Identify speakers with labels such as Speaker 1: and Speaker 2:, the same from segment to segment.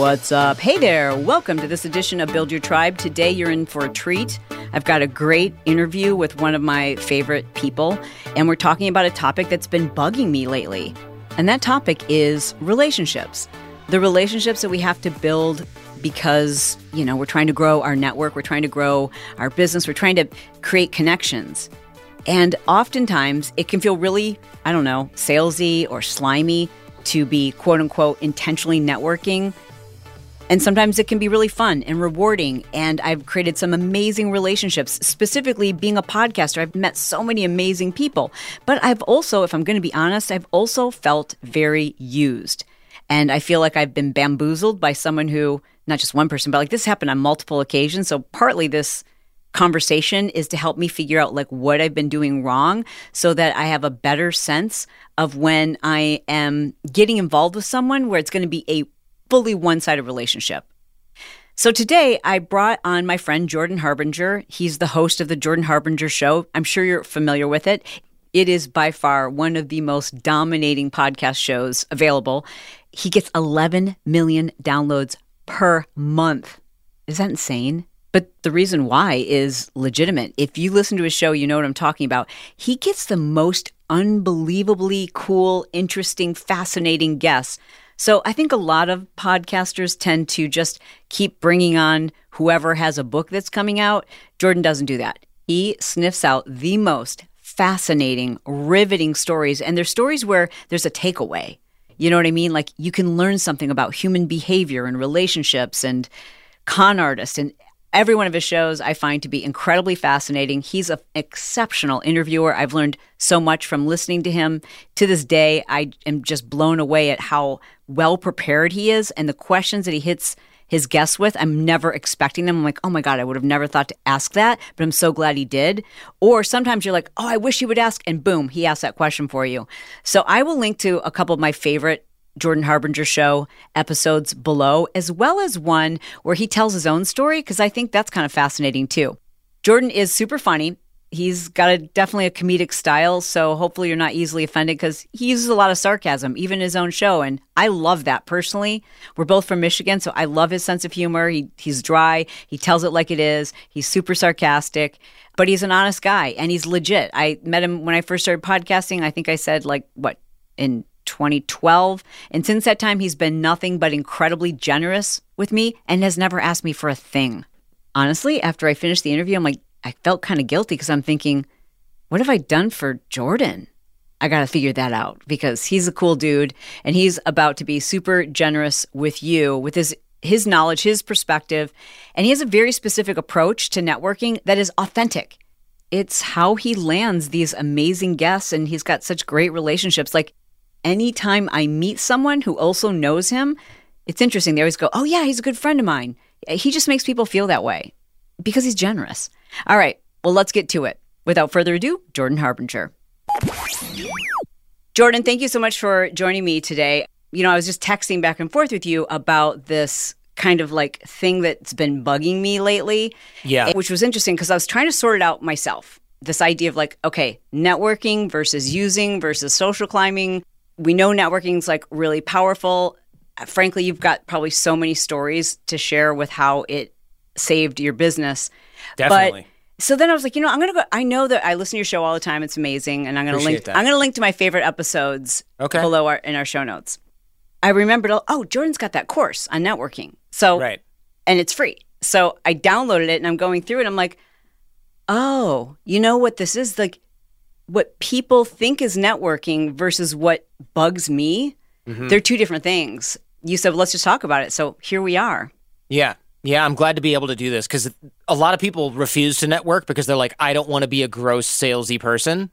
Speaker 1: What's up? Hey there. Welcome to this edition of Build Your Tribe. Today you're in for a treat. I've got a great interview with one of my favorite people, and we're talking about a topic that's been bugging me lately. And that topic is relationships. The relationships that we have to build because, you know, we're trying to grow our network, we're trying to grow our business, we're trying to create connections. And oftentimes it can feel really, I don't know, salesy or slimy to be quote unquote intentionally networking. And sometimes it can be really fun and rewarding. And I've created some amazing relationships, specifically being a podcaster. I've met so many amazing people. But I've also, if I'm going to be honest, I've also felt very used. And I feel like I've been bamboozled by someone who, not just one person, but like this happened on multiple occasions. So partly this conversation is to help me figure out like what I've been doing wrong so that I have a better sense of when I am getting involved with someone where it's going to be a fully one-sided relationship. So today I brought on my friend Jordan Harbinger. He's the host of the Jordan Harbinger show. I'm sure you're familiar with it. It is by far one of the most dominating podcast shows available. He gets 11 million downloads per month. Is that insane? But the reason why is legitimate. If you listen to his show, you know what I'm talking about. He gets the most unbelievably cool, interesting, fascinating guests. So I think a lot of podcasters tend to just keep bringing on whoever has a book that's coming out. Jordan doesn't do that. He sniffs out the most fascinating, riveting stories. And they're stories where there's a takeaway. You know what I mean? Like you can learn something about human behavior and relationships and con artists and Every one of his shows I find to be incredibly fascinating. He's an exceptional interviewer. I've learned so much from listening to him. To this day, I am just blown away at how well prepared he is and the questions that he hits his guests with. I'm never expecting them. I'm like, oh my God, I would have never thought to ask that, but I'm so glad he did. Or sometimes you're like, oh, I wish he would ask, and boom, he asked that question for you. So I will link to a couple of my favorite Jordan Harbinger show episodes below, as well as one where he tells his own story, because I think that's kind of fascinating too. Jordan is super funny. He's got a definitely a comedic style, so hopefully you're not easily offended because he uses a lot of sarcasm, even his own show, and I love that personally. We're both from Michigan, so I love his sense of humor. He he's dry, he tells it like it is. He's super sarcastic, but he's an honest guy and he's legit. I met him when I first started podcasting. I think I said like what in 2012. And since that time, he's been nothing but incredibly generous with me and has never asked me for a thing. Honestly, after I finished the interview, I'm like, I felt kind of guilty because I'm thinking, what have I done for Jordan? I got to figure that out because he's a cool dude and he's about to be super generous with you with his his knowledge, his perspective, and he has a very specific approach to networking that is authentic. It's how he lands these amazing guests and he's got such great relationships. Like anytime I meet someone who also knows him, it's interesting. They always go, Oh, yeah, he's a good friend of mine. He just makes people feel that way because he's generous. All right, well, let's get to it. Without further ado, Jordan Harbinger. Jordan, thank you so much for joining me today. You know, I was just texting back and forth with you about this kind of like thing that's been bugging me lately.
Speaker 2: Yeah.
Speaker 1: Which was interesting because I was trying to sort it out myself. This idea of like, okay, networking versus using versus social climbing we know networking is like really powerful. Uh, frankly, you've got probably so many stories to share with how it saved your business.
Speaker 2: Definitely.
Speaker 1: But, so then I was like, you know, I'm gonna go. I know that I listen to your show all the time. It's amazing, and I'm gonna
Speaker 2: Appreciate
Speaker 1: link.
Speaker 2: that.
Speaker 1: I'm gonna link to my favorite episodes
Speaker 2: Okay.
Speaker 1: below our in our show notes. I remembered. Oh, oh, Jordan's got that course on networking. So
Speaker 2: Right.
Speaker 1: and it's free. So I downloaded it and I'm going through it. I'm like, oh, you know what this is? Like what people think is networking versus what bugs me.
Speaker 2: Mm-hmm.
Speaker 1: They're two different things. You said, well, let's just talk about it. So here we are.
Speaker 2: Yeah. Yeah, I'm glad to be able to do this because a lot of people refuse to network because they're like, I don't want to be a gross salesy person.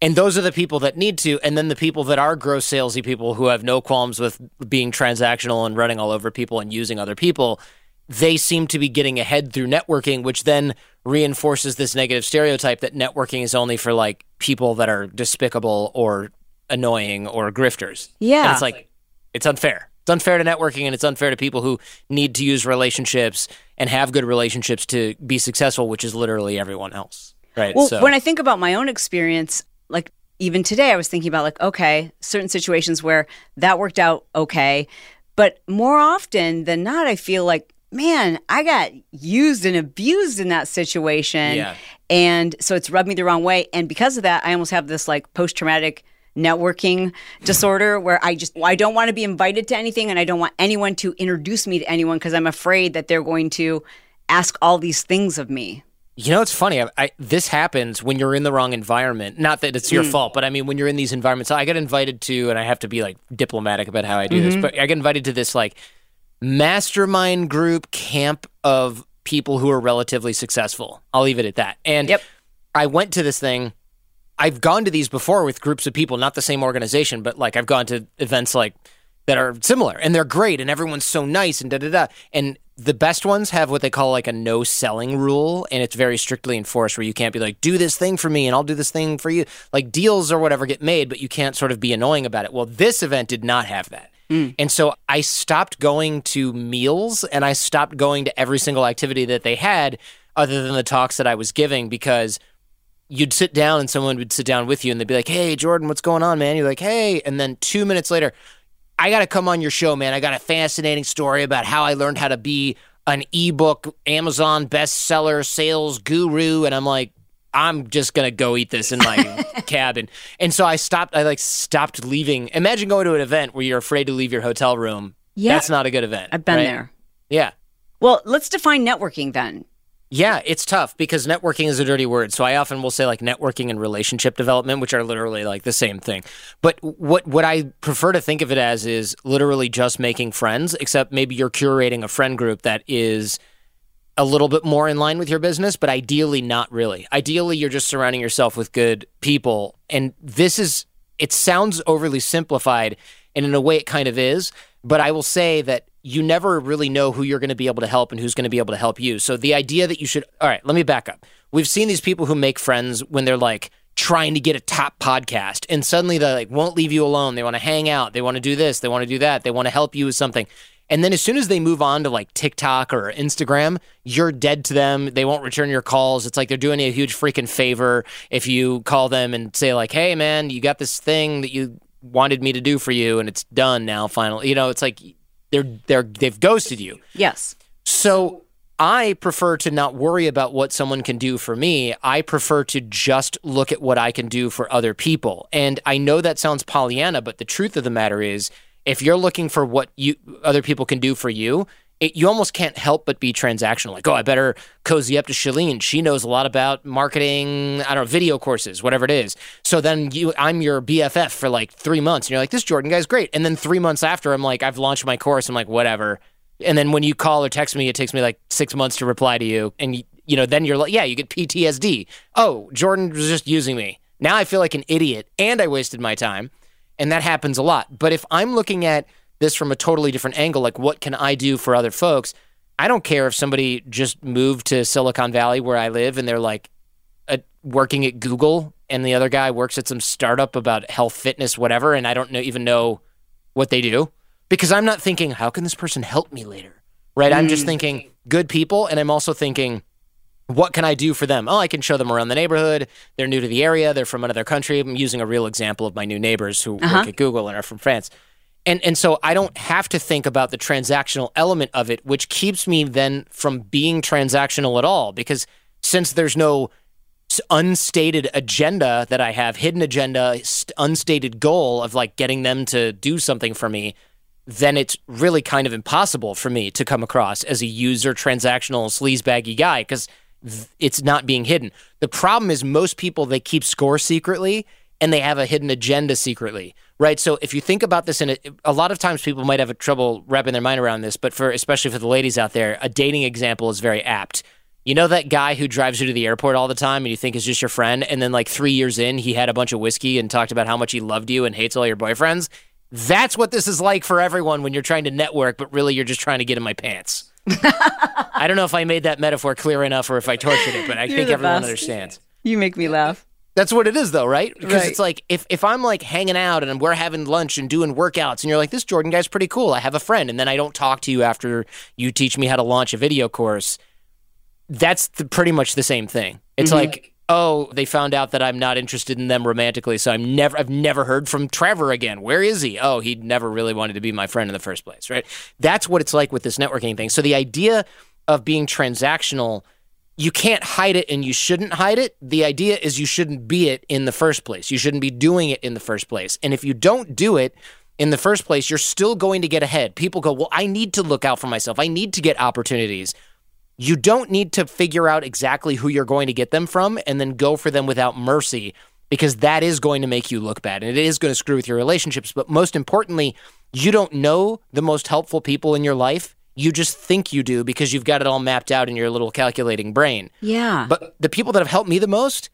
Speaker 2: And those are the people that need to. And then the people that are gross salesy people who have no qualms with being transactional and running all over people and using other people, they seem to be getting ahead through networking, which then reinforces this negative stereotype that networking is only for like people that are despicable or annoying or grifters.
Speaker 1: Yeah.
Speaker 2: And it's like, it's unfair. It's unfair to networking and it's unfair to people who need to use relationships and have good relationships to be successful, which is literally everyone else. Right.
Speaker 1: Well,
Speaker 2: so,
Speaker 1: when I think about my own experience, like even today, I was thinking about like, okay, certain situations where that worked out okay. But more often than not, I feel like, man, I got used and abused in that situation.
Speaker 2: Yeah.
Speaker 1: And so it's rubbed me the wrong way. And because of that, I almost have this like post traumatic networking disorder where I just I don't want to be invited to anything and I don't want anyone to introduce me to anyone because I'm afraid that they're going to ask all these things of me.
Speaker 2: You know, it's funny. I, I, this happens when you're in the wrong environment. Not that it's your mm. fault, but I mean, when you're in these environments, I get invited to, and I have to be like diplomatic about how I do this, mm-hmm. but I get invited to this like mastermind group camp of people who are relatively successful. I'll leave it at that. And
Speaker 1: Yep.
Speaker 2: I went to this thing. I've gone to these before with groups of people, not the same organization, but like I've gone to events like that are similar and they're great and everyone's so nice and da da da. And the best ones have what they call like a no selling rule and it's very strictly enforced where you can't be like, do this thing for me and I'll do this thing for you. Like deals or whatever get made, but you can't sort of be annoying about it. Well, this event did not have that. Mm. And so I stopped going to meals and I stopped going to every single activity that they had other than the talks that I was giving because you'd sit down and someone would sit down with you and they'd be like, Hey, Jordan, what's going on, man? You're like, Hey. And then two minutes later, I got to come on your show, man. I got a fascinating story about how I learned how to be an ebook Amazon bestseller sales guru. And I'm like, I'm just gonna go eat this in my cabin. And so I stopped. I like stopped leaving. Imagine going to an event where you're afraid to leave your hotel room.
Speaker 1: Yeah.
Speaker 2: that's not a good event.
Speaker 1: I've been
Speaker 2: right?
Speaker 1: there.
Speaker 2: Yeah,
Speaker 1: Well, let's define networking then.
Speaker 2: yeah. It's tough because networking is a dirty word. So I often will say like networking and relationship development, which are literally like the same thing. But what what I prefer to think of it as is literally just making friends. Except maybe you're curating a friend group that is a little bit more in line with your business, but ideally not really. Ideally, you're just surrounding yourself with good people. And this is, it sounds overly simplified, and in a way it kind of is. But I will say that you never really know who you're going to be able to help and who's going to be able to help you. So the idea that you should, all right, let me back up. We've seen these people who make friends when they're like, trying to get a top podcast and suddenly they like won't leave you alone they want to hang out they want to do this they want to do that they want to help you with something and then as soon as they move on to like TikTok or Instagram, you're dead to them. They won't return your calls. It's like they're doing you a huge freaking favor if you call them and say like, "Hey man, you got this thing that you wanted me to do for you and it's done now finally." You know, it's like they're they're they've ghosted you.
Speaker 1: Yes.
Speaker 2: So I prefer to not worry about what someone can do for me. I prefer to just look at what I can do for other people. And I know that sounds Pollyanna, but the truth of the matter is if you're looking for what you other people can do for you, it, you almost can't help but be transactional. Like, oh, I better cozy up to Chalene. She knows a lot about marketing. I don't know, video courses, whatever it is. So then you, I'm your BFF for like three months, and you're like, this Jordan guy's great. And then three months after, I'm like, I've launched my course. I'm like, whatever. And then when you call or text me, it takes me like six months to reply to you, and you, you know, then you're like, yeah, you get PTSD. Oh, Jordan was just using me. Now I feel like an idiot, and I wasted my time. And that happens a lot. But if I'm looking at this from a totally different angle, like what can I do for other folks? I don't care if somebody just moved to Silicon Valley where I live and they're like uh, working at Google and the other guy works at some startup about health, fitness, whatever, and I don't know, even know what they do because I'm not thinking, how can this person help me later? Right? I'm just thinking good people. And I'm also thinking, what can I do for them? Oh, I can show them around the neighborhood. They're new to the area. They're from another country. I'm using a real example of my new neighbors who
Speaker 1: Uh-huh.
Speaker 2: work at Google and are from France. And and so I don't have to think about the transactional element of it, which keeps me then from being transactional at all because since there's no unstated agenda that I have, hidden agenda, st- unstated goal of like getting them to do something for me, then it's really kind of impossible for me to come across as a user transactional sleazebaggy guy because it's not being hidden. The problem is most people they keep score secretly and they have a hidden agenda secretly, right? So if you think about this, in a, a lot of times people might have a trouble wrapping their mind around this, but for especially for the ladies out there, a dating example is very apt. You know that guy who drives you to the airport all the time and you think is just your friend, and then like three years in, he had a bunch of whiskey and talked about how much he loved you and hates all your boyfriends? That's what this is like for everyone when you're trying to network, but really you're just trying to get in my pants. I don't know if I made that metaphor clear enough or if I tortured it, but I think everyone
Speaker 1: best.
Speaker 2: understands.
Speaker 1: You make me laugh.
Speaker 2: That's what it is, though, right? Because
Speaker 1: Right.
Speaker 2: it's like if if I'm like hanging out and we're having lunch and doing workouts, and you're like, "This Jordan guy's pretty cool. I have a friend," and then I don't talk to you after you teach me how to launch a video course. That's the, pretty much the same thing. It's mm-hmm. like oh, they found out that I'm not interested in them romantically, so I'm never I've never heard from Trevor again. Where is he? Oh, he never really wanted to be my friend in the first place, right? That's what it's like with this networking thing. So the idea of being transactional, you can't hide it and you shouldn't hide it. The idea is you shouldn't be it in the first place. You shouldn't be doing it in the first place. And if you don't do it, in the first place, you're still going to get ahead. People go, Well, I need to look out for myself. I need to get opportunities. You don't need to figure out exactly who you're going to get them from and then go for them without mercy because that is going to make you look bad and it is going to screw with your relationships. But most importantly, you don't know the most helpful people in your life. You just think you do because you've got it all mapped out in your little calculating brain.
Speaker 1: Yeah.
Speaker 2: But the people that have helped me the most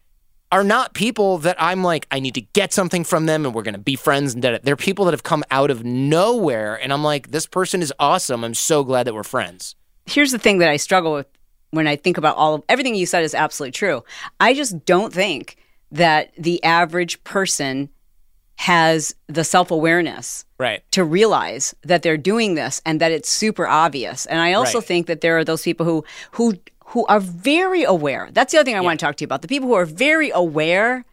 Speaker 2: are not people that I'm like, I need to get something from them and we're going to be friends. And they're people that have come out of nowhere. And I'm like, this person is awesome. I'm so glad that we're friends
Speaker 1: here's the thing that I struggle with when I think about all of everything you said is absolutely true. I just don't think that the average person has the self-awareness
Speaker 2: right
Speaker 1: to realize that they're doing this and that it's super obvious. And I also right. think that there are those people who who who are very aware. That's the other thing I yeah. want to talk to you about. The people who are very aware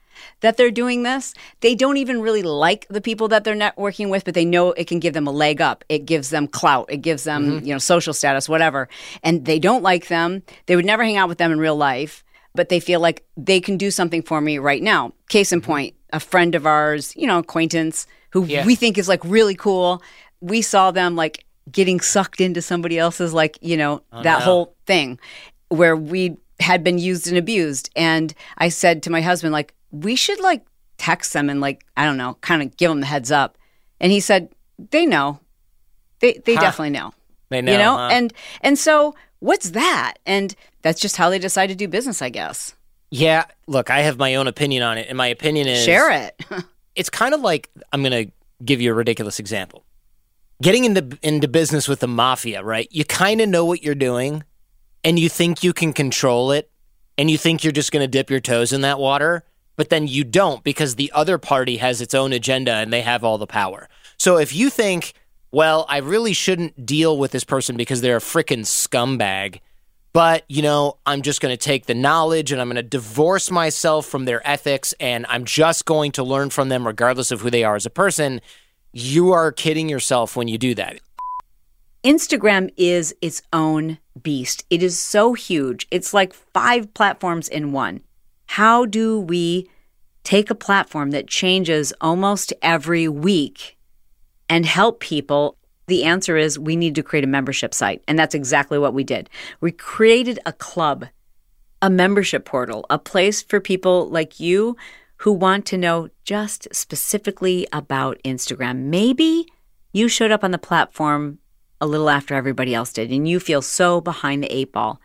Speaker 1: that they're doing this. They don't even really like the people that they're networking with, but they know it can give them a leg up. It gives them clout. It gives them, mm-hmm. you know, social status, whatever. And they don't like them. They would never hang out with them in real life, but they feel like they can do something for me right now. Case in mm-hmm. point, a friend of ours, you know, acquaintance who yeah. we think is like really cool. We saw them like getting sucked into somebody else's like, you know, oh, that no. whole thing where we had been used and abused. And I said to my husband, like, we should like text them and like I don't know, kind of give them the heads up. And he said they know, they they huh. definitely know.
Speaker 2: They know,
Speaker 1: you know,
Speaker 2: huh?
Speaker 1: and and so what's that? And that's just how they decide to do business, I guess.
Speaker 2: Yeah, look, I have my own opinion on it, and my opinion is
Speaker 1: share it.
Speaker 2: it's kind of like I'm going to give you a ridiculous example. Getting into into business with the mafia, right? You kind of know what you're doing, and you think you can control it, and you think you're just going to dip your toes in that water but then you don't because the other party has its own agenda and they have all the power. So if you think, well, I really shouldn't deal with this person because they're a freaking scumbag, but you know, I'm just going to take the knowledge and I'm going to divorce myself from their ethics and I'm just going to learn from them regardless of who they are as a person, you are kidding yourself when you do that.
Speaker 1: Instagram is its own beast. It is so huge. It's like five platforms in one. How do we take a platform that changes almost every week and help people? The answer is we need to create a membership site. And that's exactly what we did. We created a club, a membership portal, a place for people like you who want to know just specifically about Instagram. Maybe you showed up on the platform a little after everybody else did and you feel so behind the eight ball.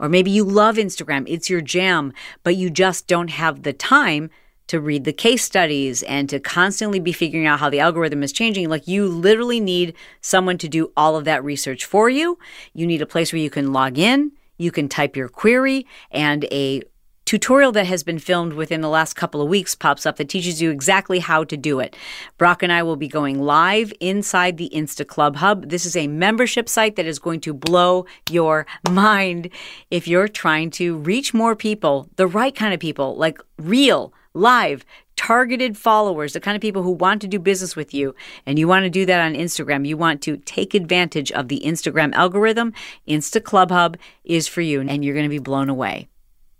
Speaker 1: Or maybe you love Instagram, it's your jam, but you just don't have the time to read the case studies and to constantly be figuring out how the algorithm is changing. Like you literally need someone to do all of that research for you. You need a place where you can log in, you can type your query, and a tutorial that has been filmed within the last couple of weeks pops up that teaches you exactly how to do it. Brock and I will be going live inside the Insta Club Hub. This is a membership site that is going to blow your mind if you're trying to reach more people, the right kind of people, like real, live, targeted followers, the kind of people who want to do business with you, and you want to do that on Instagram, you want to take advantage of the Instagram algorithm, Insta Club Hub is for you, and you're going to be blown away.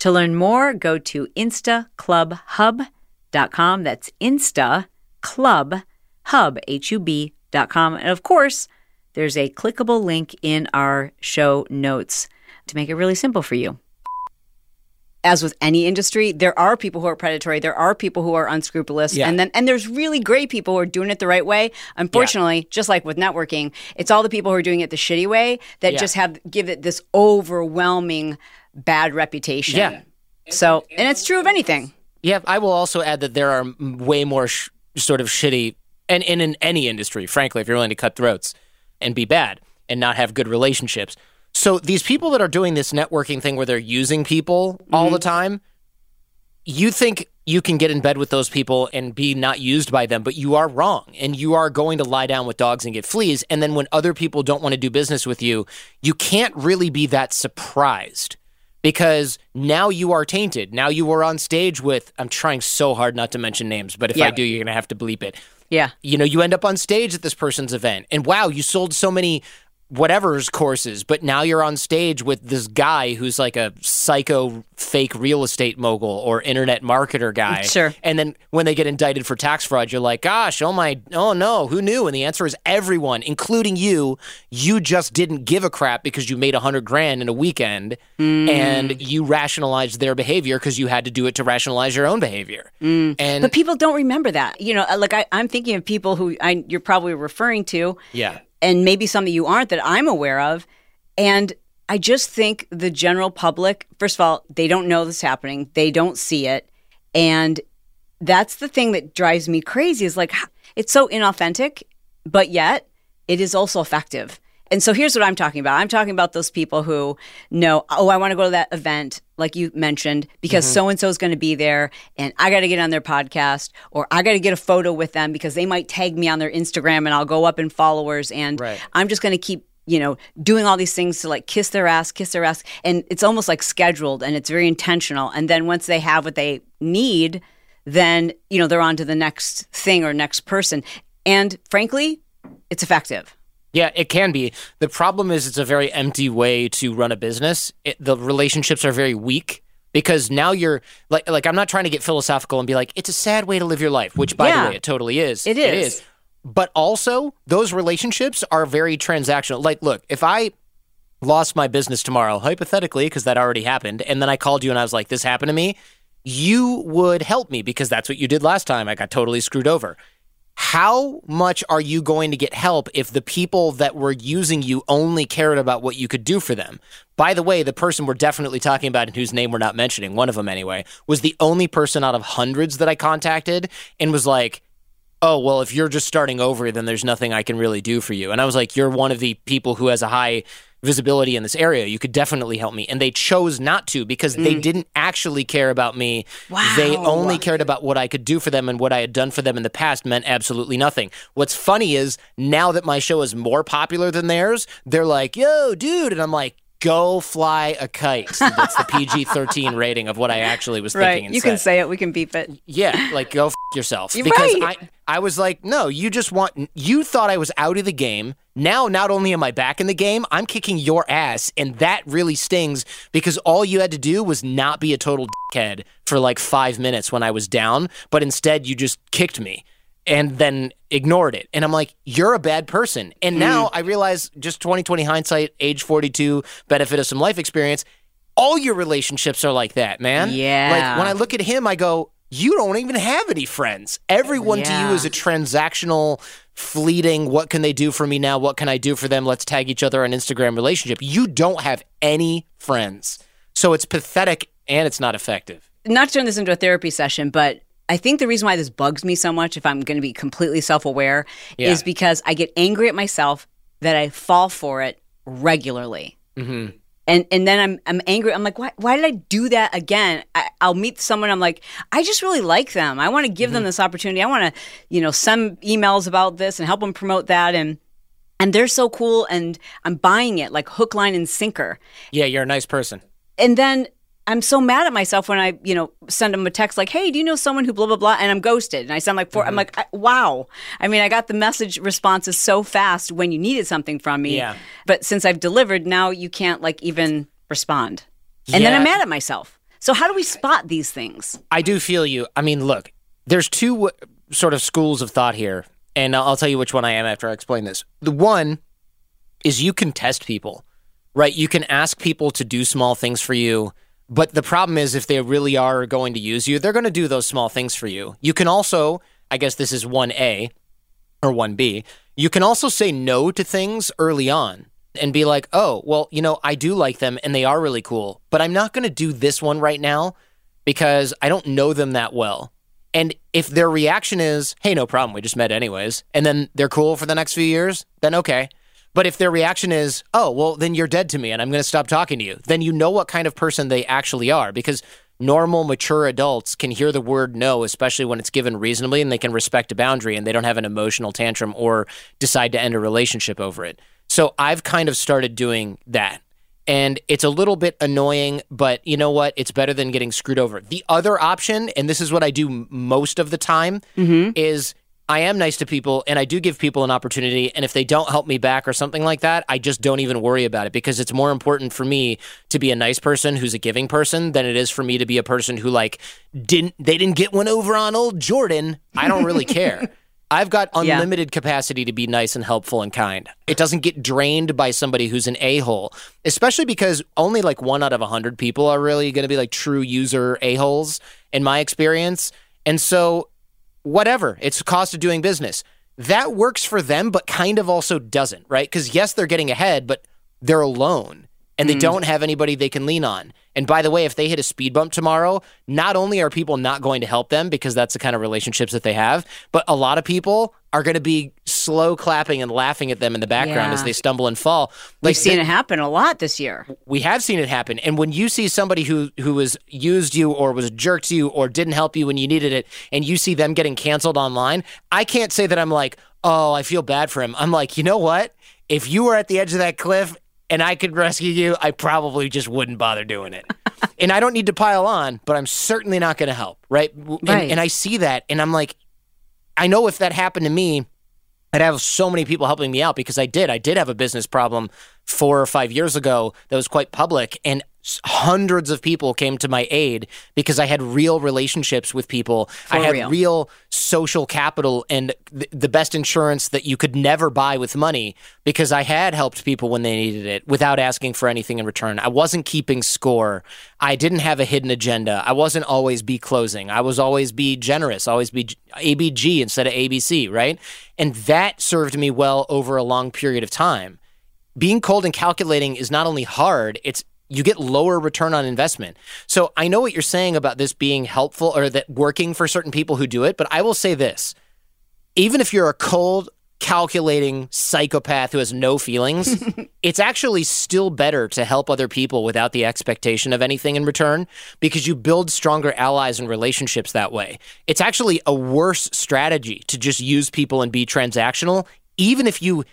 Speaker 1: To learn more, go to instaclubhub.com. That's Insta Club Hub, H U B.com. And of course, there's a clickable link in our show notes to make it really simple for you. As with any industry, there are people who are predatory. There are people who are unscrupulous, yeah. and then and there's really great people who are doing it the right way. Unfortunately, yeah. just like with networking, it's all the people who are doing it the shitty way that yeah. just have give it this overwhelming bad reputation.
Speaker 2: Yeah.
Speaker 1: So, and it's true of anything.
Speaker 2: Yeah, I will also add that there are way more sh- sort of shitty, and, and in any industry, frankly, if you're willing to cut throats and be bad and not have good relationships. So these people that are doing this networking thing where they're using people mm-hmm. all the time, you think you can get in bed with those people and be not used by them, but you are wrong. And you are going to lie down with dogs and get fleas. And then when other people don't want to do business with you, you can't really be that surprised because now you are tainted. Now you are on stage with, I'm trying so hard not to mention names, but if
Speaker 1: Yeah.
Speaker 2: I do, you're going to have to bleep it.
Speaker 1: Yeah.
Speaker 2: You know, you end up on stage at this person's event, and wow, you sold so many whatever's courses, but now you're on stage with this guy who's like a psycho fake real estate mogul or internet marketer guy.
Speaker 1: Sure.
Speaker 2: And then when they get indicted for tax fraud, you're like, gosh, oh my, oh no, who knew? And the answer is everyone, including you. You just didn't give a crap because you made a hundred grand in a weekend mm. and you rationalized their behavior because you had to do it to rationalize your own behavior. Mm. And
Speaker 1: But people don't remember that. You know, uh, like I, I'm thinking of people who I, you're probably referring to,
Speaker 2: yeah.
Speaker 1: And maybe some that you aren't that I'm aware of. And I just think the general public, first of all, they don't know this happening, they don't see it. And that's the thing that drives me crazy is like, it's so inauthentic, but yet it is also effective. And so here's what I'm talking about. I'm talking about those people who know, oh, I want to go to that event, like you mentioned, because so and so is going to be there and I got to get on their podcast or I got to get a photo with them because they might tag me on their Instagram and I'll go up in followers. And
Speaker 2: Right.
Speaker 1: I'm just going to keep, you know, doing all these things to like kiss their ass, kiss their ass. And it's almost like scheduled and it's very intentional. And then once they have what they need, then, you know, they're on to the next thing or next person. And frankly, it's effective.
Speaker 2: Yeah, it can be. The problem is it's a very empty way to run a business. It, the relationships are very weak because now you're like like I'm not trying to get philosophical and be like it's a sad way to live your life, which by
Speaker 1: Yeah.
Speaker 2: the way it totally is.
Speaker 1: It is.
Speaker 2: But also, those relationships are very transactional. Like look, if I lost my business tomorrow, hypothetically, because that already happened, and then I called you and I was like, this happened to me, you would help me because that's what you did last time. I got totally screwed over. How much are you going to get help if the people that were using you only cared about what you could do for them? By the way, the person we're definitely talking about and whose name we're not mentioning, one of them anyway, was the only person out of hundreds that I contacted and was like, oh, well, if you're just starting over, then there's nothing I can really do for you. And I was like, you're one of the people who has a high visibility in this area. You could definitely help me. And they chose not to because they mm-hmm. didn't actually care about me.
Speaker 1: Wow.
Speaker 2: They only cared about what I could do for them and what I had done for them in the past meant absolutely nothing. What's funny is now that my show is more popular than theirs, they're like, yo, dude. And I'm like, go fly a kite. That's the PG 13 rating of what I actually was thinking.
Speaker 1: Right.
Speaker 2: and
Speaker 1: You can say it. We can beep it.
Speaker 2: Yeah, like go f- yourself.
Speaker 1: You're
Speaker 2: because
Speaker 1: right.
Speaker 2: I I was like, no, you just want you thought I was out of the game. Now not only am I back in the game, I'm kicking your ass and that really stings because all you had to do was not be a total dickhead for like 5 minutes when I was down, but instead you just kicked me and then ignored it. And I'm like, you're a bad person. And now
Speaker 1: Mm.
Speaker 2: I realize just 2020 hindsight, age 42, benefit of some life experience, all your relationships are like that, man.
Speaker 1: Yeah.
Speaker 2: Like when I look at him, I go, you don't even have any friends. Everyone to you is a transactional, fleeting, what can they do for me now? What can I do for them? Let's tag each other on Instagram relationship. You don't have any friends. So it's pathetic and it's not effective.
Speaker 1: not to turn this into a therapy session, but I think the reason why this bugs me so much, if I'm going to be completely self aware,
Speaker 2: Yeah.
Speaker 1: is because I get angry at myself that I fall for it regularly.
Speaker 2: Mm-hmm.
Speaker 1: And, and then I'm I'm angry. I'm like, why, why did I do that again? I, I'll meet someone. I'm like, I just really like them. I want to give
Speaker 2: Mm-hmm.
Speaker 1: them this opportunity. I want to, you know, send emails about this and help them promote that. And and they're so cool. And I'm buying it like hook, line, and sinker
Speaker 2: Yeah, you're a nice person.
Speaker 1: and then I'm so mad at myself when I, you know, send them a text like, "Hey, do you know someone who blah blah blah?" And I'm ghosted, and I sound like, four,
Speaker 2: Mm-hmm.
Speaker 1: I'm like, I, "Wow." I mean, I got the message responses so fast when you needed something from me,
Speaker 2: Yeah.
Speaker 1: But since I've delivered, now you can't like even respond, and then I'm mad at myself. So how do we spot these things?
Speaker 2: I do feel you. I mean, look, there's two w- sort of schools of thought here, and I'll tell you which one I am after I explain this. The one is you can test people, right? You can ask people to do small things for you, but the problem is if they really are going to use you, they're going to do those small things for you. You can also, I guess this is 1A or 1B, you can also say no to things early on and be like, oh, well, you know, I do like them and they are really cool, but I'm not going to do this one right now because I don't know them that well. And if their reaction is, hey, no problem, we just met anyways, and then they're cool for the next few years, then okay. But if their reaction is, oh, well, then you're dead to me and I'm going to stop talking to you, then you know what kind of person they actually are because normal, mature adults can hear the word no, especially when it's given reasonably and they can respect a boundary and they don't have an emotional tantrum or decide to end a relationship over it. So I've kind of started doing that. And it's a little bit annoying, but you know what? It's better than getting screwed over. The other option, and this is what I do most of the time,
Speaker 1: Mm-hmm.
Speaker 2: is I am nice to people and I do give people an opportunity. And if they don't help me back or something like that, I just don't even worry about it because it's more important for me to be a nice person who's a giving person than it is for me to be a person who like didn't they didn't get one over on old Jordan. I don't really care. I've got
Speaker 1: Yeah.
Speaker 2: unlimited capacity to be nice and helpful and kind. It doesn't get drained by somebody who's an a hole, especially because only like one out of a hundred people are really going to be like true user a holes in my experience. And so, whatever, it's the cost of doing business. That works for them, but kind of also doesn't, right? Because yes, they're getting ahead, but they're alone and they mm. don't have anybody they can lean on. And by the way, if they hit a speed bump tomorrow, not only are people not going to help them because that's the kind of relationships that they have, but a lot of people are going to be slow clapping and laughing at them in the background
Speaker 1: Yeah.
Speaker 2: as they stumble and fall.
Speaker 1: We've seen it happen a lot this year.
Speaker 2: we have seen it happen. And when you see somebody who who was used you or was jerked to you or didn't help you when you needed it, and you see them getting canceled online, I can't say that I'm like, oh, I feel bad for him. I'm like, you know what? If you were at the edge of that cliff and I could rescue you, I probably just wouldn't bother doing it. and I don't need to pile on, but I'm certainly not going to help, right? And,
Speaker 1: Right.
Speaker 2: and I see that, and I'm like, I know if that happened to me, I'd have so many people helping me out because I did. I did have a business problem four or five years ago that was quite public, and hundreds of people came to my aid because I had real relationships with people. I had
Speaker 1: real.
Speaker 2: real social capital and th- the best insurance that you could never buy with money because I had helped people when they needed it without asking for anything in return. I wasn't keeping score. I didn't have a hidden agenda. I wasn't always be closing. I was always be generous, always be ABG instead of ABC, right? And that served me well over a long period of time being cold and calculating is not only hard, it's you get lower return on investment. So I know what you're saying about this being helpful or that working for certain people who do it, but I will say this. Even if you're a cold calculating psychopath who has no feelings, it's actually still better to help other people without the expectation of anything in return because you build stronger allies and relationships that way. It's actually a worse strategy to just use people and be transactional, even if you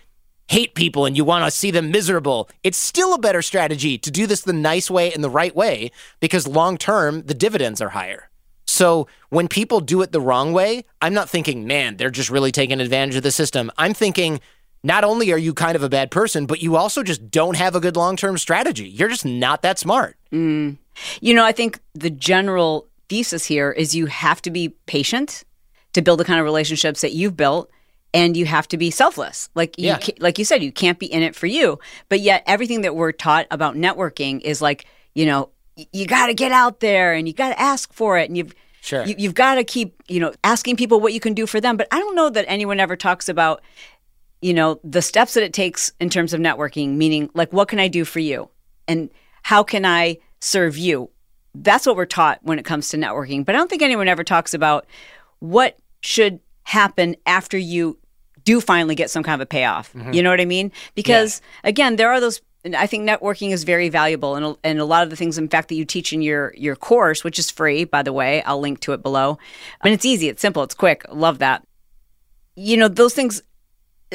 Speaker 2: hate people and you want to see them miserable. It's still a better strategy to do this the nice way and the right way because long term, the dividends are higher. So when people do it the wrong way, I'm not thinking, man, they're just really taking advantage of the system. I'm thinking, not only are you kind of a bad person, but you also just don't have a good long term strategy. You're just not that smart. Mm.
Speaker 1: You know, I think the general thesis here is you have to be patient to build the kind of relationships that you've built and you have to be selfless. Like you
Speaker 2: Yeah.
Speaker 1: ca- like you said you can't be in it for you. But yet everything that we're taught about networking is like, you know, you got to get out there and you got to ask for it and you've
Speaker 2: Sure.
Speaker 1: you, you've got to keep, you know, asking people what you can do for them. But I don't know that anyone ever talks about you know the steps that it takes in terms of networking meaning like what can i do for you and how can i serve you that's what we're taught when it comes to networking but i don't think anyone ever talks about what should happen after you do finally get some kind of a payoff mm-hmm. you know what i mean because again there are those and I think networking is very valuable, and a, and a lot of the things, in fact, that you teach in your your course, which is free, by the way, I'll link to it below. And it's easy, it's simple, it's quick. Love that. You know, those things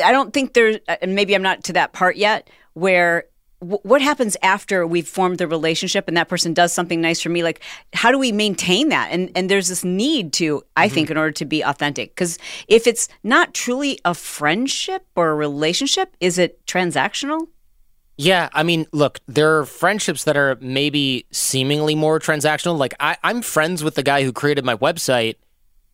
Speaker 1: I don't think there's, and maybe I'm not to that part yet, where what happens after we've formed the relationship and that person does something nice for me? Like, how do we maintain that? And and there's this need to, I think, mm-hmm. in order to be authentic, because if it's not truly a friendship or a relationship, is it transactional?
Speaker 2: Yeah, I mean, look, there are friendships that are maybe seemingly more transactional. Like I, I'm friends with the guy who created my website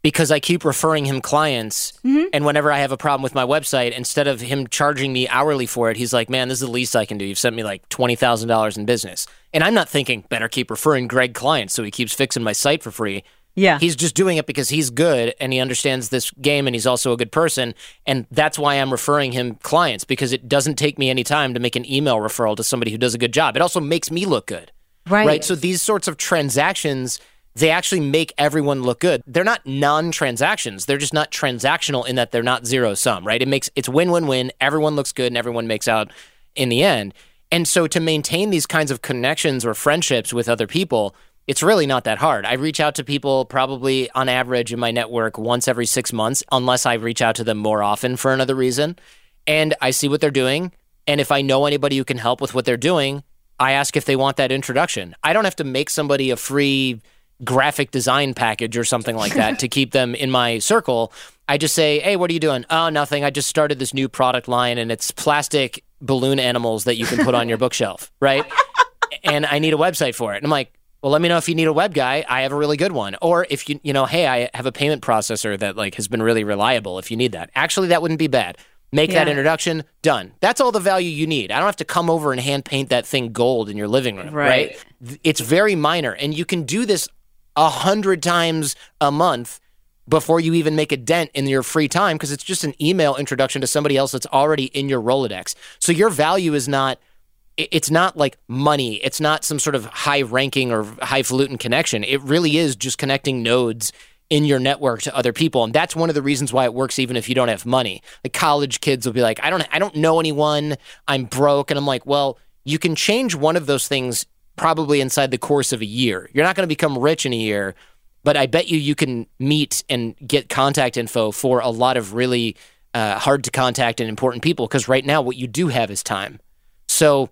Speaker 2: because I keep referring him clients. Mm-hmm. And whenever I have a problem with my website, instead of him charging me hourly for it, he's like, "Man, this is the least I can do. You've sent me like twenty thousand dollars in business." And I'm not thinking better keep referring Greg clients so he keeps fixing my site for free.
Speaker 1: Yeah.
Speaker 2: He's just doing it because he's good and he understands this game and he's also a good person. And that's why I'm referring him clients because it doesn't take me any time to make an email referral to somebody who does a good job. It also makes me look good.
Speaker 1: Right.
Speaker 2: So these sorts of transactions, they actually make everyone look good. They're not non-transactions. They're just not transactional in that they're not zero sum, right? It makes it's win-win-win. Everyone looks good and everyone makes out in the end. And so to maintain these kinds of connections or friendships with other people, it's really not that hard. I reach out to people probably on average in my network once every 6 months unless I reach out to them more often for another reason. And I see what they're doing, and if I know anybody who can help with what they're doing, I ask if they want that introduction. I don't have to make somebody a free graphic design package or something like that to keep them in my circle. I just say, "Hey, what are you doing?" "Oh, nothing. I just started this new product line and it's plastic balloon animals that you can put on your bookshelf, right? and I need a website for it." And I'm like, well, let me know if you need a web guy. I have a really good one. Or if you, you know, hey, I have a payment processor that like has been really reliable if you need that. Actually, that wouldn't be bad. Make yeah. that introduction, done. That's all the value you need. I don't have to come over and hand paint that thing gold in your living room, right? right? It's very minor. And you can do this a hundred times a month before you even make a dent in your free time because it's just an email introduction to somebody else that's already in your Rolodex. So your value is not it's not like money. It's not some sort of high ranking or highfalutin connection. It really is just connecting nodes in your network to other people. And that's one of the reasons why it works even if you don't have money. Like college kids will be like, I don't I don't know anyone. I'm broke. And I'm like, well, you can change one of those things probably inside the course of a year. You're not going to become rich in a year, but I bet you you can meet and get contact info for a lot of really uh, hard to contact and important people because right now what you do have is time. So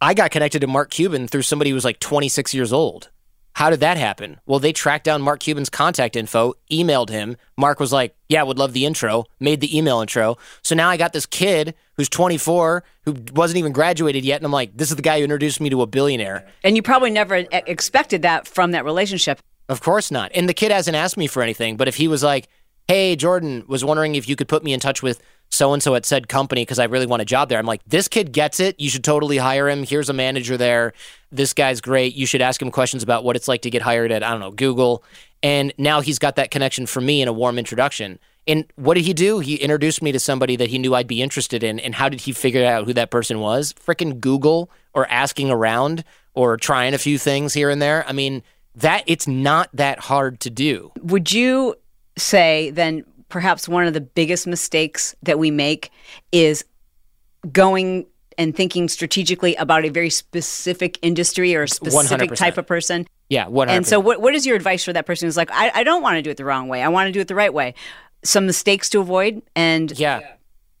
Speaker 2: I got connected to Mark Cuban through somebody who was like 26 years old. How did that happen? Well, they tracked down Mark Cuban's contact info, emailed him. Mark was like, Yeah, would love the intro, made the email intro. So now I got this kid who's 24 who wasn't even graduated yet. And I'm like, This is the guy who introduced me to a billionaire.
Speaker 1: And you probably never expected that from that relationship.
Speaker 2: Of course not. And the kid hasn't asked me for anything. But if he was like, Hey, Jordan, was wondering if you could put me in touch with so and so at said company because I really want a job there. I'm like, this kid gets it. You should totally hire him. Here's a manager there. This guy's great. You should ask him questions about what it's like to get hired at, I don't know, Google. And now he's got that connection for me in a warm introduction. And what did he do? He introduced me to somebody that he knew I'd be interested in. And how did he figure out who that person was? Freaking Google or asking around or trying a few things here and there. I mean, that it's not that hard to do.
Speaker 1: Would you say then perhaps one of the biggest mistakes that we make is going and thinking strategically about a very specific industry or a specific 100%. type of person.
Speaker 2: Yeah, 100%.
Speaker 1: And so, what, what is your advice for that person who's like, I, I don't want to do it the wrong way. I want to do it the right way. Some mistakes to avoid, and
Speaker 2: yeah,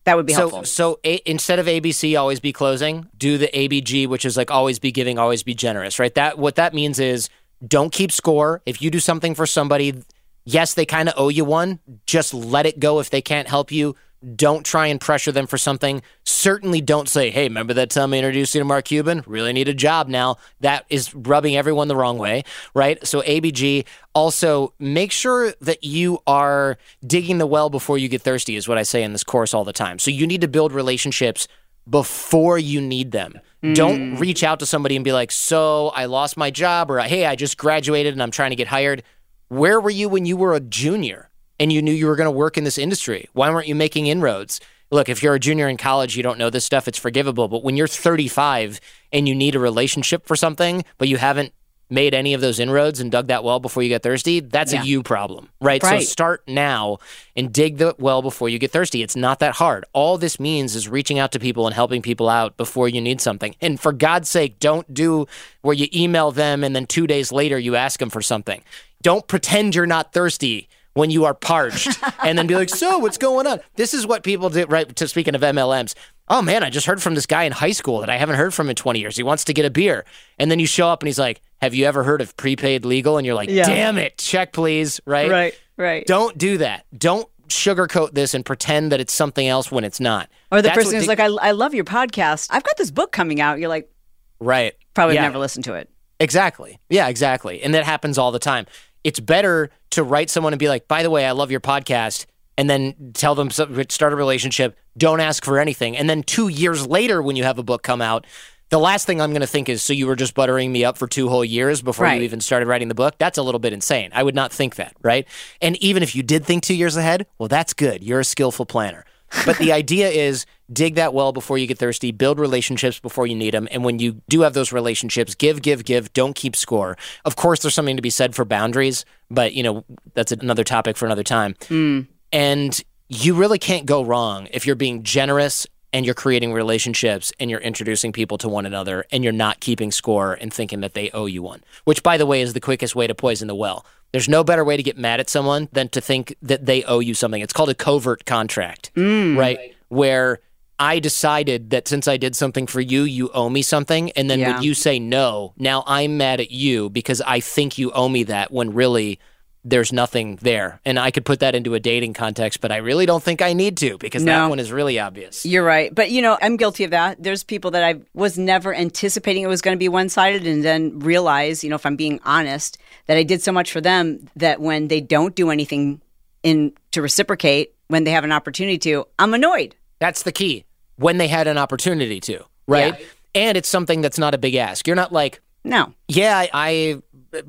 Speaker 1: that would be
Speaker 2: so,
Speaker 1: helpful.
Speaker 2: So, a, instead of ABC, always be closing. Do the ABG, which is like always be giving, always be generous. Right. That what that means is don't keep score. If you do something for somebody Yes, they kind of owe you one. Just let it go if they can't help you. Don't try and pressure them for something. Certainly don't say, hey, remember that time I introduced you to Mark Cuban? Really need a job now. That is rubbing everyone the wrong way, right? So, ABG, also make sure that you are digging the well before you get thirsty, is what I say in this course all the time. So, you need to build relationships before you need them. Mm. Don't reach out to somebody and be like, so I lost my job, or hey, I just graduated and I'm trying to get hired where were you when you were a junior and you knew you were going to work in this industry? Why weren't you making inroads? Look, if you're a junior in college, you don't know this stuff, it's forgivable. But when you're 35 and you need a relationship for something, but you haven't made any of those inroads and dug that well before you get thirsty, that's yeah. a you problem, right? right? So start now and dig the well before you get thirsty. It's not that hard. All this means is reaching out to people and helping people out before you need something. And for God's sake, don't do where you email them and then two days later you ask them for something. Don't pretend you're not thirsty when you are parched and then be like, so what's going on? This is what people do, right? To speaking of MLMs. Oh man, I just heard from this guy in high school that I haven't heard from in 20 years. He wants to get a beer. And then you show up and he's like, have you ever heard of prepaid legal? And you're like, yeah. damn it, check please, right?
Speaker 1: Right, right.
Speaker 2: Don't do that. Don't sugarcoat this and pretend that it's something else when it's not.
Speaker 1: Or the That's person who's they- like, I, I love your podcast. I've got this book coming out. You're like,
Speaker 2: right.
Speaker 1: Probably yeah. never listened to it.
Speaker 2: Exactly. Yeah, exactly. And that happens all the time it's better to write someone and be like, by the way, I love your podcast, and then tell them start a relationship. Don't ask for anything, and then two years later, when you have a book come out. The last thing I'm going to think is, so you were just buttering me up for two whole years before right. you even started writing the book? That's a little bit insane. I would not think that, right? And even if you did think two years ahead, well, that's good. You're a skillful planner. But the idea is dig that well before you get thirsty, build relationships before you need them. And when you do have those relationships, give, give, give, don't keep score. Of course, there's something to be said for boundaries, but you know, that's another topic for another time. Mm. And you really can't go wrong if you're being generous and you're creating relationships and you're introducing people to one another and you're not keeping score and thinking that they owe you one, which, by the way, is the quickest way to poison the well. There's no better way to get mad at someone than to think that they owe you something. It's called a covert contract, mm. right? Where I decided that since I did something for you, you owe me something. And then
Speaker 1: Yeah.
Speaker 2: when you say no, now I'm mad at you because I think you owe me that when really there's nothing there. And I could put that into a dating context, but I really don't think I need to because that one is really obvious.
Speaker 1: You're right. But, you know, I'm guilty of that. There's people that I was never anticipating it was going to be one sided and then realize, you know, if I'm being honest, that I did so much for them that when they don't do anything in to reciprocate, when they have an opportunity to, I'm annoyed.
Speaker 2: That's the key. When they had an opportunity to, right?
Speaker 1: Yeah.
Speaker 2: And it's something that's not a big ask. You're not like,
Speaker 1: No.
Speaker 2: yeah, I, I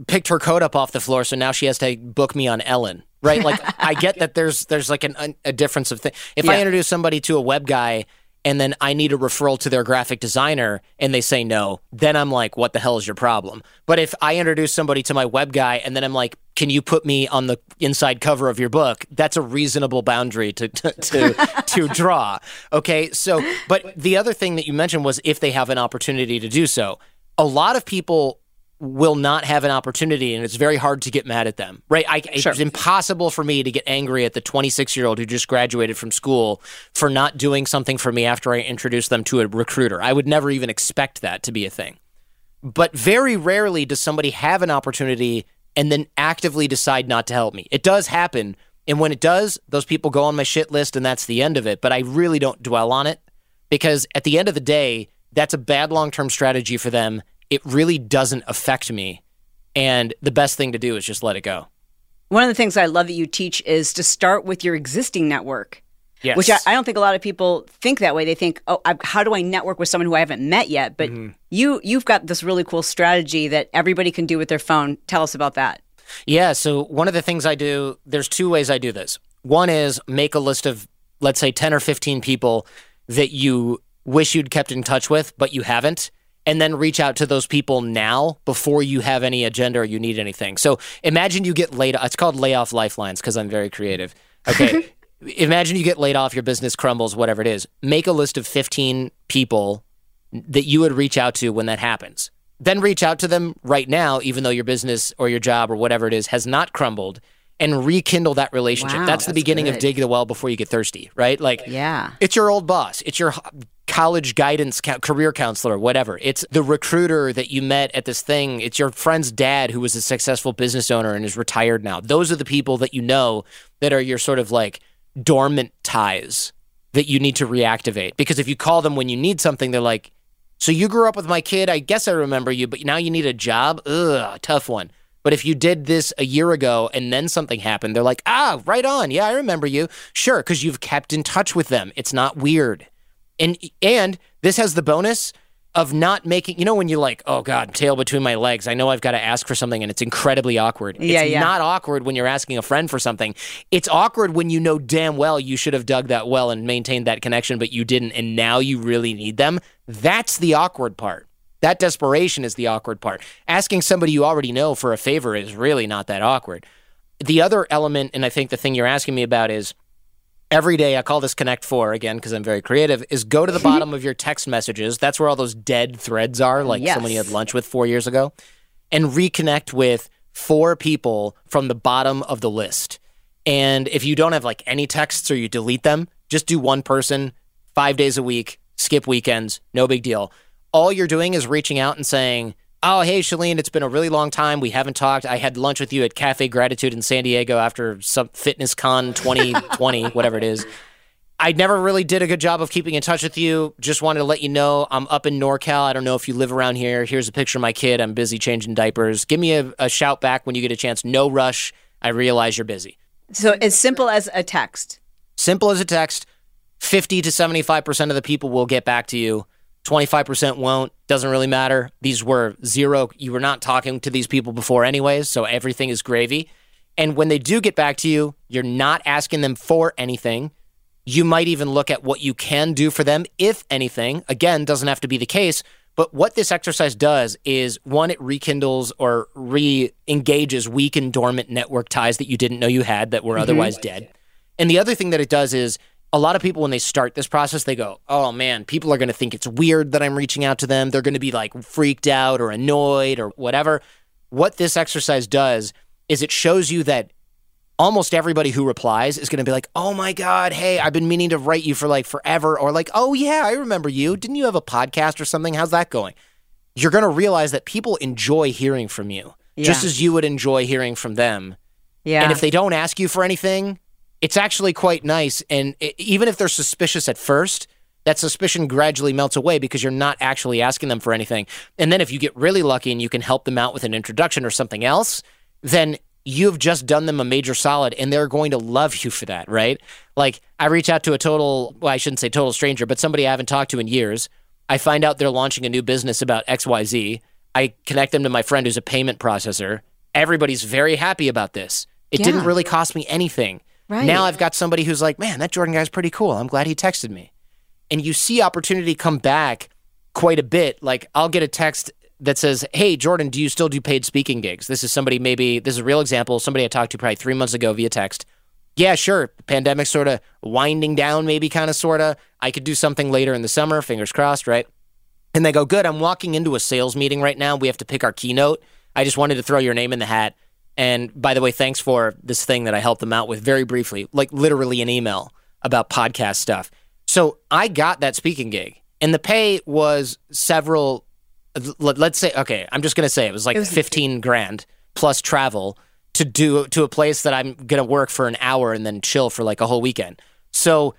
Speaker 2: picked her coat up off the floor, so now she has to book me on Ellen, right? Like, I get that there's there's like an, a difference of thing. If I introduce somebody to a web guy and then I need a referral to their graphic designer and they say no, then I'm like, what the hell is your problem? But if I introduce somebody to my web guy and then I'm like, can you put me on the inside cover of your book? That's a reasonable boundary to to to, to draw. Okay, so but the other thing that you mentioned was if they have an opportunity to do so. A lot of people will not have an opportunity and it's very hard to get mad at them right I,
Speaker 1: Sure.
Speaker 2: it's impossible for me to get angry at the 26 year old who just graduated from school for not doing something for me after i introduced them to a recruiter i would never even expect that to be a thing but very rarely does somebody have an opportunity and then actively decide not to help me it does happen and when it does those people go on my shit list and that's the end of it but i really don't dwell on it because at the end of the day, that's a bad long term strategy for them. It really doesn't affect me. And the best thing to do is just let it go.
Speaker 1: One of the things I love that you teach is to start with your existing network.
Speaker 2: Yes.
Speaker 1: Which I, I don't think a lot of people think that way. They think, "Oh, I, how do I network with someone who I haven't met yet?" But
Speaker 2: Mm-hmm.
Speaker 1: you you've got this really cool strategy that everybody can do with their phone. Tell us about that.
Speaker 2: Yeah. So one of the things I do, there's two ways I do this. One is make a list of, let's say, 10 or 15 people that you wish you'd kept in touch with, but you haven't. And then reach out to those people now before you have any agenda or you need anything. So imagine you get laid. Off. It's called layoff lifelines because I'm very creative. Okay. imagine you get laid off, your business crumbles, whatever it is. Make a list of 15 people that you would reach out to when that happens. Then reach out to them right now, even though your business or your job or whatever it is has not crumbled, and rekindle that relationship.
Speaker 1: Wow,
Speaker 2: that's the
Speaker 1: that's
Speaker 2: beginning of dig the well before you get thirsty, right? Like,
Speaker 1: Yeah.
Speaker 2: it's your old boss. It's your college guidance, career counselor, whatever. It's the recruiter that you met at this thing. It's your friend's dad who was a successful business owner and is retired now. Those are the people that you know that are your sort of like dormant ties that you need to reactivate. Because if you call them when you need something, they're like, so you grew up with my kid. I guess I remember you, but now you need a job. Ugh, tough one. But if you did this a year ago and then something happened, they're like, ah, right on. Yeah, I remember you. Sure, because you've kept in touch with them. It's not weird. And and this has the bonus of not making you know when you're like, oh God, tail between my legs. I know I've got to ask for something and it's incredibly awkward.
Speaker 1: Yeah,
Speaker 2: it's
Speaker 1: yeah.
Speaker 2: not awkward when you're asking a friend for something. It's awkward when you know damn well you should have dug that well and maintained that connection, but you didn't, and now you really need them. That's the awkward part. That desperation is the awkward part. Asking somebody you already know for a favor is really not that awkward. The other element, and I think the thing you're asking me about is every day I call this Connect Four again because I'm very creative. Is go to the bottom of your text messages. That's where all those dead threads are, like
Speaker 1: Yes.
Speaker 2: someone you had lunch with four years ago, and reconnect with four people from the bottom of the list. And if you don't have like any texts or you delete them, just do one person five days a week, skip weekends, no big deal. All you're doing is reaching out and saying, Oh, hey, Chalene, it's been a really long time. We haven't talked. I had lunch with you at Cafe Gratitude in San Diego after some Fitness Con 2020, whatever it is. I never really did a good job of keeping in touch with you. Just wanted to let you know I'm up in NorCal. I don't know if you live around here. Here's a picture of my kid. I'm busy changing diapers. Give me a, a shout back when you get a chance. No rush. I realize you're busy.
Speaker 1: So as simple as a text.
Speaker 2: Simple as a text. 50 to 75% of the people will get back to you. 25% won't. Doesn't really matter. These were zero. You were not talking to these people before, anyways, so everything is gravy. And when they do get back to you, you're not asking them for anything. You might even look at what you can do for them, if anything. Again, doesn't have to be the case. But what this exercise does is one, it rekindles or re engages weak and dormant network ties that you didn't know you had that were mm-hmm. otherwise dead. And the other thing that it does is a lot of people, when they start this process, they go, oh man, people are going to think it's weird that I'm reaching out to them. They're going to be like freaked out or annoyed or whatever. What this exercise does is it shows you that almost everybody who replies is going to be like, "Oh my god, hey, I've been meaning to write you for like forever," or like, "Oh yeah, I remember you. Didn't you have a podcast or something? How's that going?" You're going to realize that people enjoy hearing from you,
Speaker 1: Yeah.
Speaker 2: just as you would enjoy hearing from them.
Speaker 1: Yeah.
Speaker 2: And if they don't ask you for anything, it's actually quite nice. And i even if they're suspicious at first, that suspicion gradually melts away because you're not actually asking them for anything. And then if you get really lucky and you can help them out with an introduction or something else, then you've just done them a major solid and they're going to love you for that, right? Like I reach out to a total, well, I shouldn't say total stranger, but somebody I haven't talked to in years. I find out they're launching a new business about XYZ. I connect them to my friend who's a payment processor. Everybody's very happy about this. It didn't really cost me anything.
Speaker 1: Right.
Speaker 2: Now I've got somebody who's like, man, that Jordan guy's pretty cool. I'm glad he texted me. And you see opportunity come back quite a bit. Like I'll get a text that says, Hey, Jordan, do you still do paid speaking gigs? This is somebody maybe, this is a real example. Somebody I talked to probably three months ago via text. Yeah, sure. Pandemic sort of winding down, maybe kind of sort of. I could do something later in the summer, fingers crossed, right? And they go, Good, I'm walking into a sales meeting right now. We have to pick our keynote. I just wanted to throw your name in the hat. And by the way, thanks for this thing that I helped them out with very briefly, like literally an email about podcast stuff. So I got that speaking gig, and the pay was several. let- Let's say, okay, I'm just gonna say it was like 15 grand plus travel to do to a place that I'm gonna work for an hour and then chill for like a whole weekend. So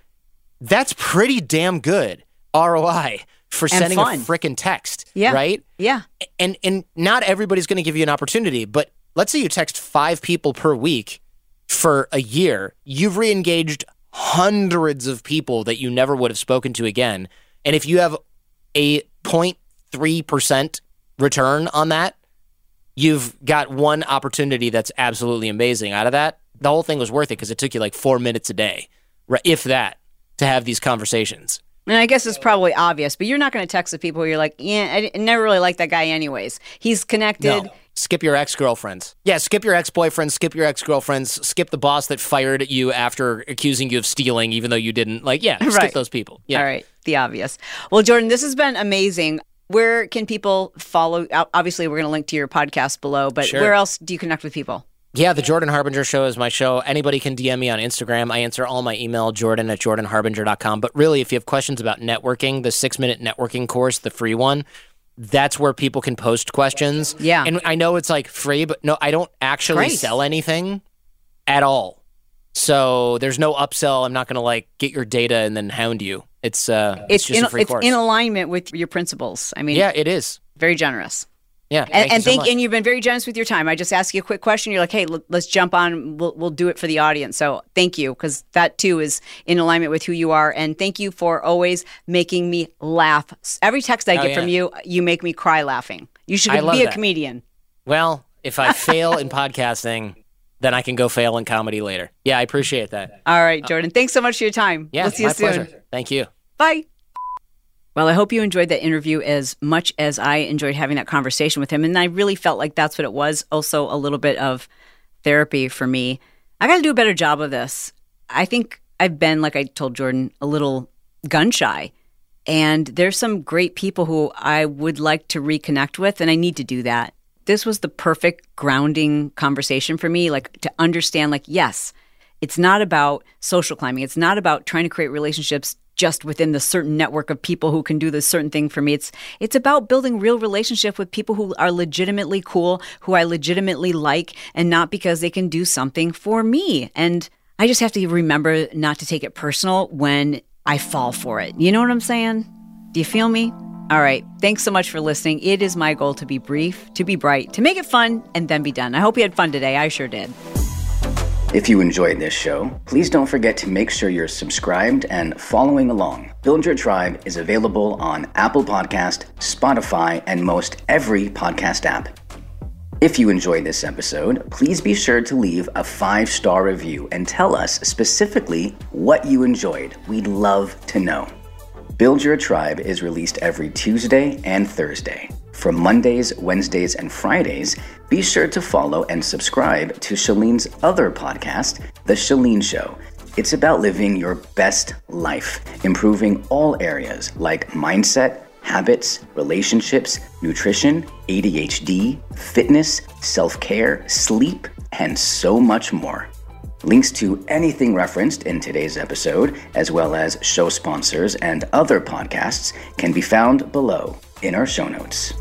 Speaker 2: that's pretty damn good ROI for sending a
Speaker 1: fun.
Speaker 2: freaking text,
Speaker 1: Yeah.
Speaker 2: right?
Speaker 1: yeah.
Speaker 2: and and not everybody's going to give you an opportunity but let's say you text five people per week for a year you've re-engaged hundreds of people that you never would have spoken to again and if you have a 0.3% return on that you've got one opportunity that's absolutely amazing out of that the whole thing was worth it because it took you like four minutes a day if that to have these conversations
Speaker 1: And I guess it's probably obvious, but you're not going to text the people who you're like, yeah, I never really liked that guy anyways. He's connected.
Speaker 2: No. Skip your ex girlfriends. Yeah, skip your ex boyfriends, skip your ex girlfriends, skip the boss that fired you after accusing you of stealing, even though you didn't. Like, yeah, skip
Speaker 1: Right.
Speaker 2: those people. Yeah.
Speaker 1: All right, the obvious. Well, Jordan, this has been amazing. Where can people follow? Obviously, we're going to link to your podcast below, but
Speaker 2: Sure.
Speaker 1: where else do you connect with people?
Speaker 2: Yeah, the Jordan Harbinger Show is my show. Anybody can DM me on Instagram. I answer all my email, jordan at jordanharbinger.com. But really, if you have questions about networking, the six minute networking course, the free one, that's where people can post questions.
Speaker 1: Yeah.
Speaker 2: And I know it's like free, but no, I don't actually
Speaker 1: Great.
Speaker 2: sell anything at all. So there's no upsell. I'm not going to like get your data and then hound you. It's uh, it's, just
Speaker 1: in,
Speaker 2: a free
Speaker 1: it's
Speaker 2: course.
Speaker 1: in alignment with your principles. I mean,
Speaker 2: yeah, it is.
Speaker 1: very generous.
Speaker 2: Yeah,
Speaker 1: And,
Speaker 2: thank
Speaker 1: and
Speaker 2: so
Speaker 1: and you've been very generous with your time. I just ask you a quick question. You're like, hey, l- let's jump on. We'll we'll do it for the audience. So thank you because that too is in alignment with who you are. And thank you for always making me laugh. Every text I
Speaker 2: Oh,
Speaker 1: get from you, you make me cry laughing. You should be a
Speaker 2: that.
Speaker 1: comedian.
Speaker 2: Well, if I fail in podcasting, then I can go fail in comedy later. Yeah, I appreciate that.
Speaker 1: All right, Jordan. Thanks so much for your time.
Speaker 2: Yeah,
Speaker 1: we'll see you
Speaker 2: my
Speaker 1: soon.
Speaker 2: pleasure. Thank you.
Speaker 1: Bye. Well, I hope you enjoyed that interview as much as I enjoyed having that conversation with him. And I really felt like that's what it was. Also, a little bit of therapy for me. I got to do a better job of this. I think I've been, like I told Jordan, a little gun shy. And there's some great people who I would like to reconnect with, and I need to do that. This was the perfect grounding conversation for me, like to understand, like, yes, it's not about social climbing. It's not about trying to create relationships just within the certain network of people who can do this certain thing for me. It's it's about building real relationship with people who are legitimately cool, who I legitimately like, and not because they can do something for me. And I just have to remember not to take it personal when I fall for it. You know what I'm saying? Do you feel me? All right. Thanks so much for listening. It is my goal to be brief, to be bright, to make it fun, and then be done. I hope you had fun today. I sure did.
Speaker 3: If you enjoyed this show, please don't forget to make sure you're subscribed and following along. Build Your Tribe is available on Apple Podcast, Spotify, and most every podcast app. If you enjoyed this episode, please be sure to leave a five star review and tell us specifically what you enjoyed. We'd love to know. Build Your Tribe is released every Tuesday and Thursday. For Mondays, Wednesdays, and Fridays, be sure to follow and subscribe to Chalene's other podcast, The Chalene Show. It's about living your best life, improving all areas like mindset, habits, relationships, nutrition, ADHD, fitness, self care, sleep, and so much more. Links to anything referenced in today's episode, as well as show sponsors and other podcasts, can be found below in our show notes.